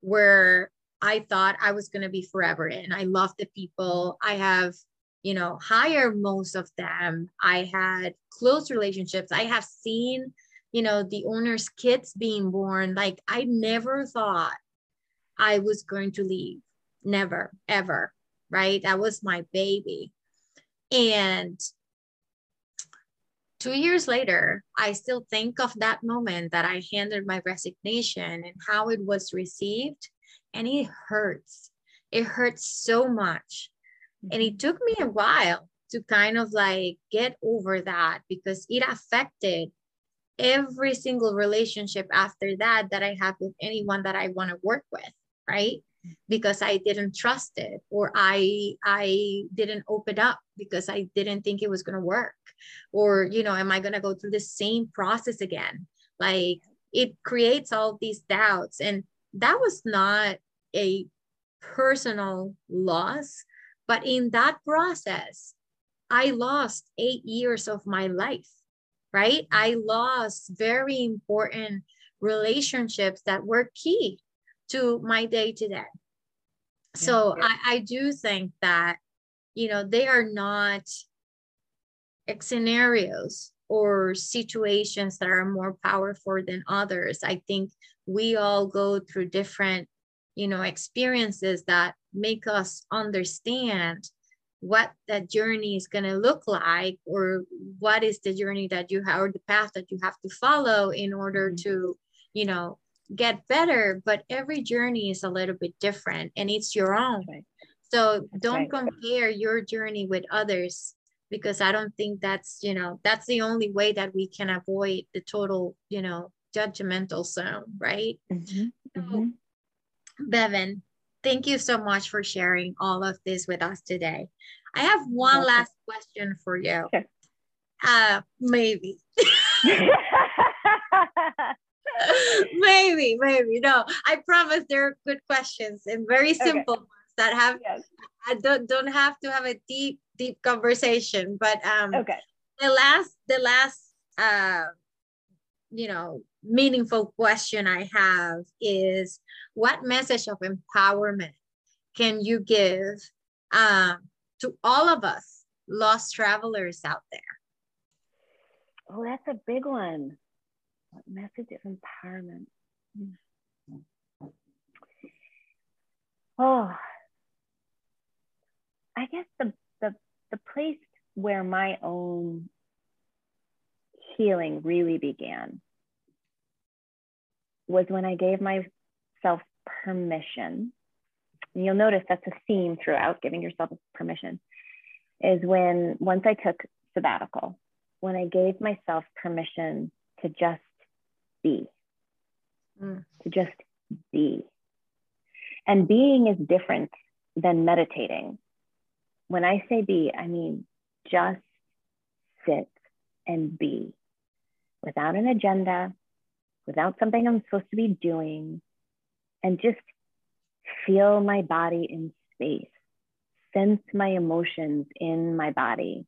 where i thought i was going to be forever in i love the people i have you know, hire most of them. I had close relationships. I have seen, you know, the owner's kids being born. Like I never thought I was going to leave. Never, ever. Right. That was my baby. And two years later, I still think of that moment that I handed my resignation and how it was received. And it hurts. It hurts so much and it mm-hmm. took me a while to kind of like get over that because it affected every single relationship after that that I have with anyone that I want to work with, right? Because I didn't trust it or I I didn't open up because I didn't think it was going to work or you know am I going to go through the same process again? Like it creates all these doubts and that was not a personal loss but in that process, I lost eight years of my life, right? I lost very important relationships that were key to my day to day. So yeah. I, I do think that, you know, they are not scenarios or situations that are more powerful than others. I think we all go through different, you know, experiences that make us understand what that journey is going to look like or what is the journey that you have or the path that you have to follow in order mm-hmm. to you know get better but every journey is a little bit different and it's your own right. so that's don't right. compare your journey with others because i don't think that's you know that's the only way that we can avoid the total you know judgmental zone right mm-hmm. So, mm-hmm. bevan Thank you so much for sharing all of this with us today. I have one last question for you. Sure. Uh, maybe. maybe, maybe. No, I promise there are good questions and very simple okay. ones that have yes. I don't don't have to have a deep, deep conversation. But um okay. the last the last uh you know meaningful question I have is what message of empowerment can you give um, to all of us lost travelers out there? Oh, that's a big one. What message of empowerment? Hmm. Oh, I guess the, the, the place where my own healing really began was when I gave myself permission. And you'll notice that's a theme throughout giving yourself permission is when once I took sabbatical, when I gave myself permission to just be, mm. to just be. And being is different than meditating. When I say be, I mean just sit and be without an agenda, without something I'm supposed to be doing, and just feel my body in space, sense my emotions in my body.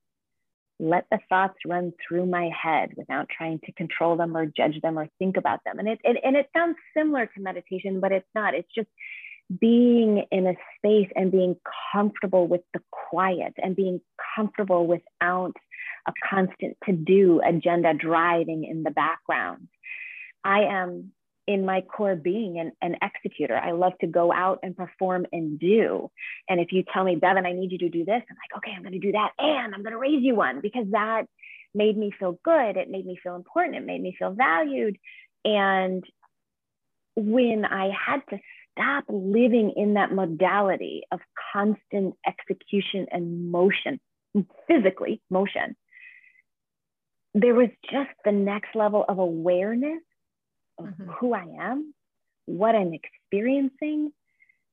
Let the thoughts run through my head without trying to control them or judge them or think about them. And it, it, and it sounds similar to meditation, but it's not. It's just being in a space and being comfortable with the quiet and being comfortable without a constant to do agenda driving in the background. I am in my core being an, an executor. I love to go out and perform and do. And if you tell me, Bevan, I need you to do this, I'm like, okay, I'm going to do that. And I'm going to raise you one because that made me feel good. It made me feel important. It made me feel valued. And when I had to stop living in that modality of constant execution and motion, physically motion, there was just the next level of awareness of mm-hmm. who I am, what I'm experiencing,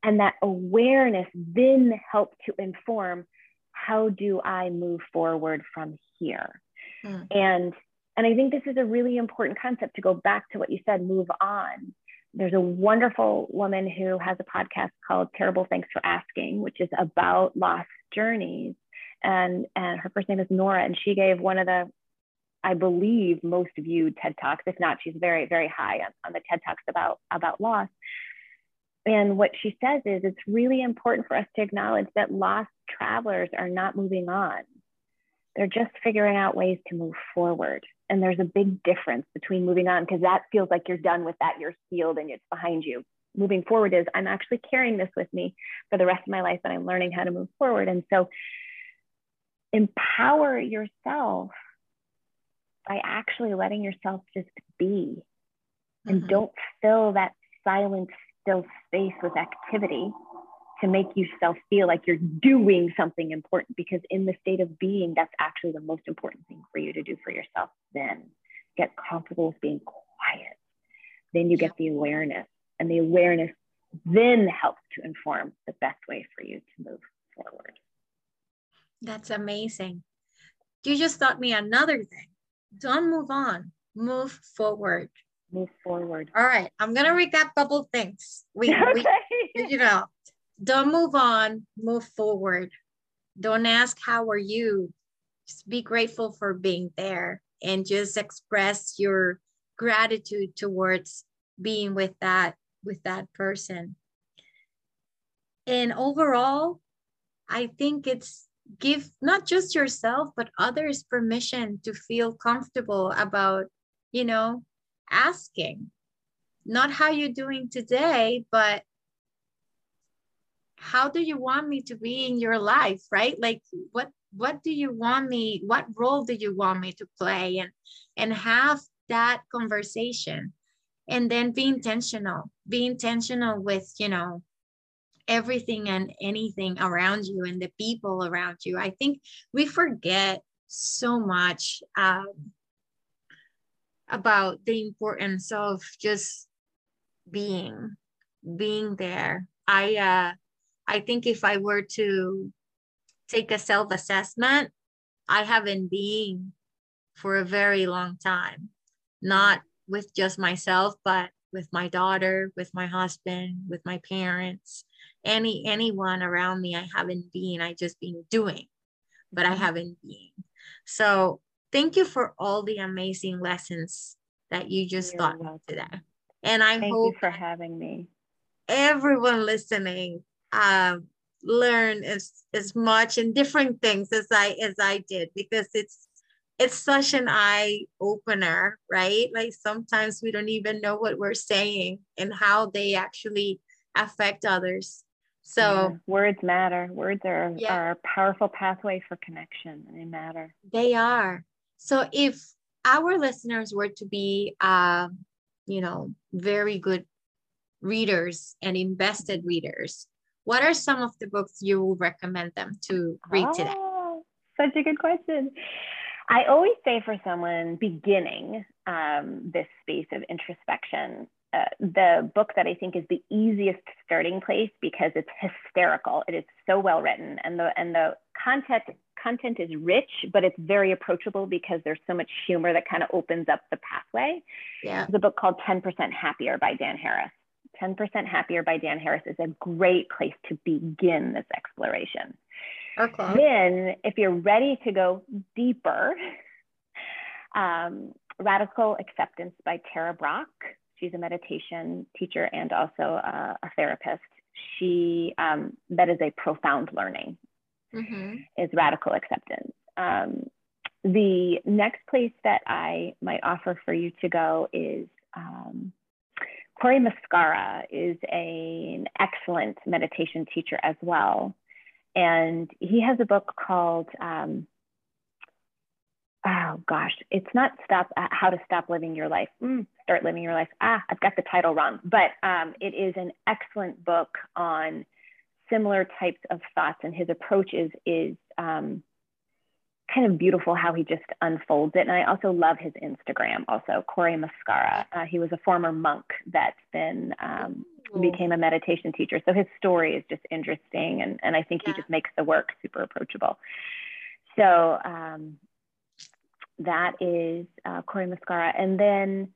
and that awareness then helped to inform how do I move forward from here. Mm. And and I think this is a really important concept to go back to what you said, move on. There's a wonderful woman who has a podcast called Terrible Thanks for Asking, which is about lost journeys. And, and her first name is Nora, and she gave one of the I believe, most viewed TED Talks. If not, she's very, very high on, on the TED Talks about, about loss. And what she says is it's really important for us to acknowledge that lost travelers are not moving on. They're just figuring out ways to move forward. And there's a big difference between moving on, because that feels like you're done with that, you're healed and it's behind you. Moving forward is I'm actually carrying this with me for the rest of my life and I'm learning how to move forward. And so empower yourself by actually letting yourself just be and mm-hmm. don't fill that silent, still space with activity to make yourself feel like you're doing something important because in the state of being that's actually the most important thing for you to do for yourself then. Get comfortable with being quiet. Then you get the awareness and the awareness then helps to inform the best way for you to move forward. That's amazing. You just taught me another thing don't move on, move forward. Move forward. All right, I'm gonna recap a couple things. We, okay. we you know, don't move on, move forward. Don't ask how are you. Just be grateful for being there and just express your gratitude towards being with that with that person. And overall, I think it's give not just yourself but others permission to feel comfortable about you know asking. Not how you're doing today but how do you want me to be in your life right? Like what what do you want me what role do you want me to play and and have that conversation? And then be intentional be intentional with you know everything and anything around you and the people around you. I think we forget so much um, about the importance of just being, being there. I uh, I think if I were to take a self-assessment, I haven't been for a very long time, not with just myself, but with my daughter, with my husband, with my parents, any anyone around me i haven't been i just been doing but i mm-hmm. haven't been. So thank you for all the amazing lessons that you just You're taught welcome. today. And i thank hope you for having me. everyone listening um, learn as as much and different things as i as i did because it's it's such an eye opener right? Like sometimes we don't even know what we're saying and how they actually affect others so yeah, words matter. Words are, yeah. are a powerful pathway for connection. And they matter. They are. So if our listeners were to be, uh, you know, very good readers and invested readers, what are some of the books you will recommend them to read oh, today? Such a good question. I always say for someone beginning um, this space of introspection, uh, the book that I think is the easiest starting place because it's hysterical. It is so well written, and the and the content content is rich, but it's very approachable because there's so much humor that kind of opens up the pathway. Yeah, a book called 10% Happier by Dan Harris. 10% Happier by Dan Harris is a great place to begin this exploration. Okay. Then, if you're ready to go deeper, um, Radical Acceptance by Tara Brach She's a meditation teacher and also a, a therapist. She um, that is a profound learning. Mm-hmm. Is radical acceptance. Um, the next place that I might offer for you to go is um, Cory Muscara is a, an excellent meditation teacher as well. And he has a book called um, oh gosh, it's not stop uh, how to stop living your life. Mm, start living your life. Ah, I've got the title wrong, but um, it is an excellent book on similar types of thoughts, and his approach is is um, kind of beautiful how he just unfolds it. And I also love his Instagram. Also, Cory Muscara. Uh, he was a former monk that then um, became a meditation teacher. So his story is just interesting, and and I think yeah. he just makes the work super approachable. So um, that is uh, Cory Muscara. And then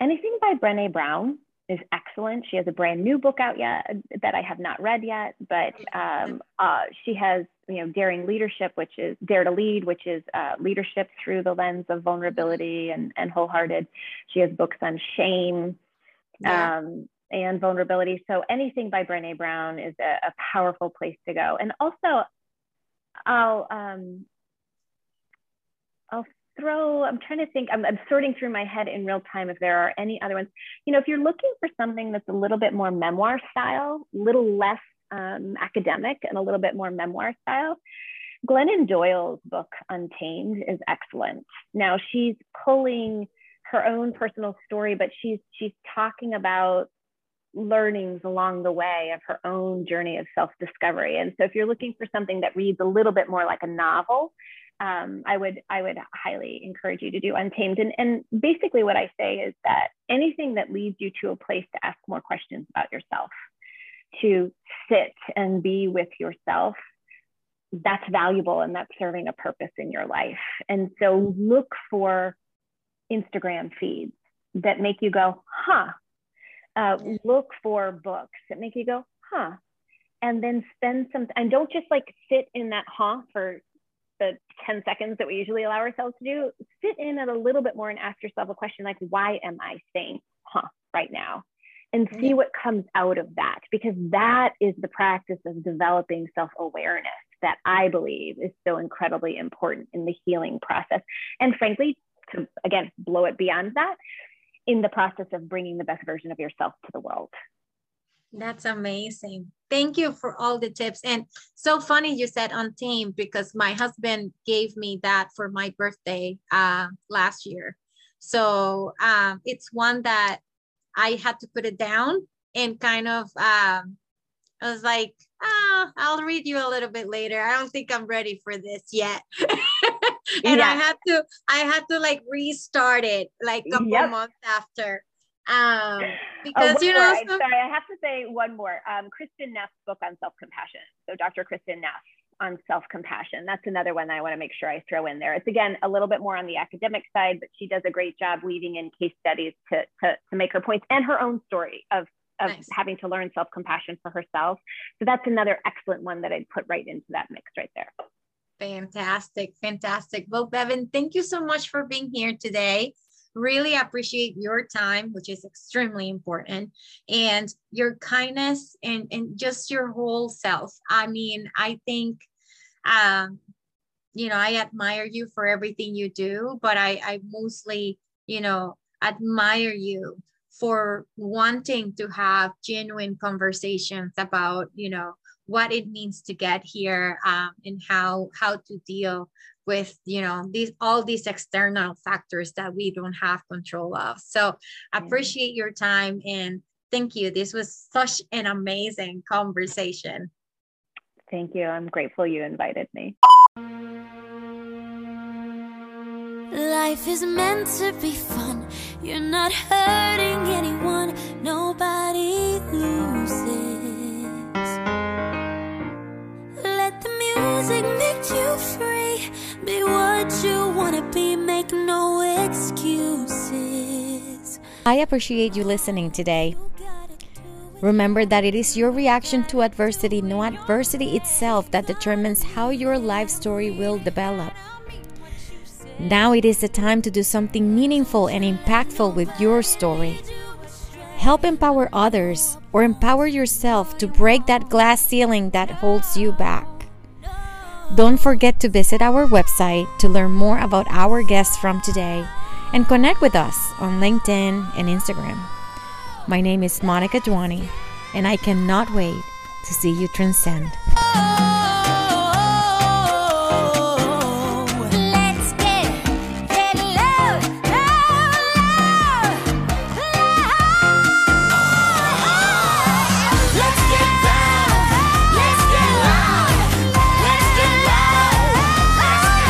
anything by Brene Brown is excellent. She has a brand new book out yet that I have not read yet, but um, uh, she has, you know, Daring Leadership, which is Dare to Lead, which is uh, leadership through the lens of vulnerability and, and wholehearted. She has books on shame yeah. um, and vulnerability. So anything by Brene Brown is a, a powerful place to go. And also, I'll um, I'll throw, I'm trying to think, I'm, I'm, sorting through my head in real time if there are any other ones. You know, if you're looking for something that's a little bit more memoir style, a little less um, academic and a little bit more memoir style, Glennon Doyle's book Untamed is excellent. Now she's pulling her own personal story, but she's she's talking about learnings along the way of her own journey of self-discovery. And so if you're looking for something that reads a little bit more like a novel, um, I would I would highly encourage you to do Untamed. And, and basically what I say is that anything that leads you to a place to ask more questions about yourself, to sit and be with yourself, that's valuable and that's serving a purpose in your life. And so look for Instagram feeds that make you go, huh. Uh, look for books that make you go, huh. And then spend some, and don't just like sit in that huh for the 10 seconds that we usually allow ourselves to do, sit in it a little bit more and ask yourself a question like, why am I saying, huh, right now? And see what comes out of that, because that is the practice of developing self awareness that I believe is so incredibly important in the healing process. And frankly, to again blow it beyond that, in the process of bringing the best version of yourself to the world. That's amazing. Thank you for all the tips. And so funny you said Untamed because my husband gave me that for my birthday uh, last year. So um, it's one that I had to put it down and kind of, um, I was like, oh, I'll read you a little bit later. I don't think I'm ready for this yet. and yeah. I had to, I had to like restart it like a couple yep. months after. Um, oh, because oh, you know, some... sorry, I have to say one more. Um, Kristin Neff's book on self compassion. So Dr. Kristin Neff on self compassion. That's another one that I want to make sure I throw in there. It's again a little bit more on the academic side, but she does a great job weaving in case studies to to, to make her points and her own story of of nice. having to learn self compassion for herself. So that's another excellent one that I'd put right into that mix right there. Fantastic, fantastic. Well, Bevan, thank you so much for being here today really appreciate your time, which is extremely important, and your kindness and, and just your whole self. I mean, I think, um, you know, I admire you for everything you do, but I, I mostly, you know, admire you for wanting to have genuine conversations about, you know, what it means to get here um, and how how to deal with you know these all these external factors that we don't have control of. So appreciate your time and thank you. This was such an amazing conversation. Thank you. I'm grateful you invited me. Life is meant to be fun. You're not hurting anyone. Nobody loses. Let the music make you free be what you wanna be, make no excuses. I appreciate you listening today. Remember that it is your reaction to adversity, no adversity itself, that determines how your life story will develop. Now it is the time to do something meaningful and impactful with your story. Help empower others or empower yourself to break that glass ceiling that holds you back. Don't forget to visit our website to learn more about our guests from today and connect with us on LinkedIn and Instagram. My name is Monica Duani, and I cannot wait to see you transcend.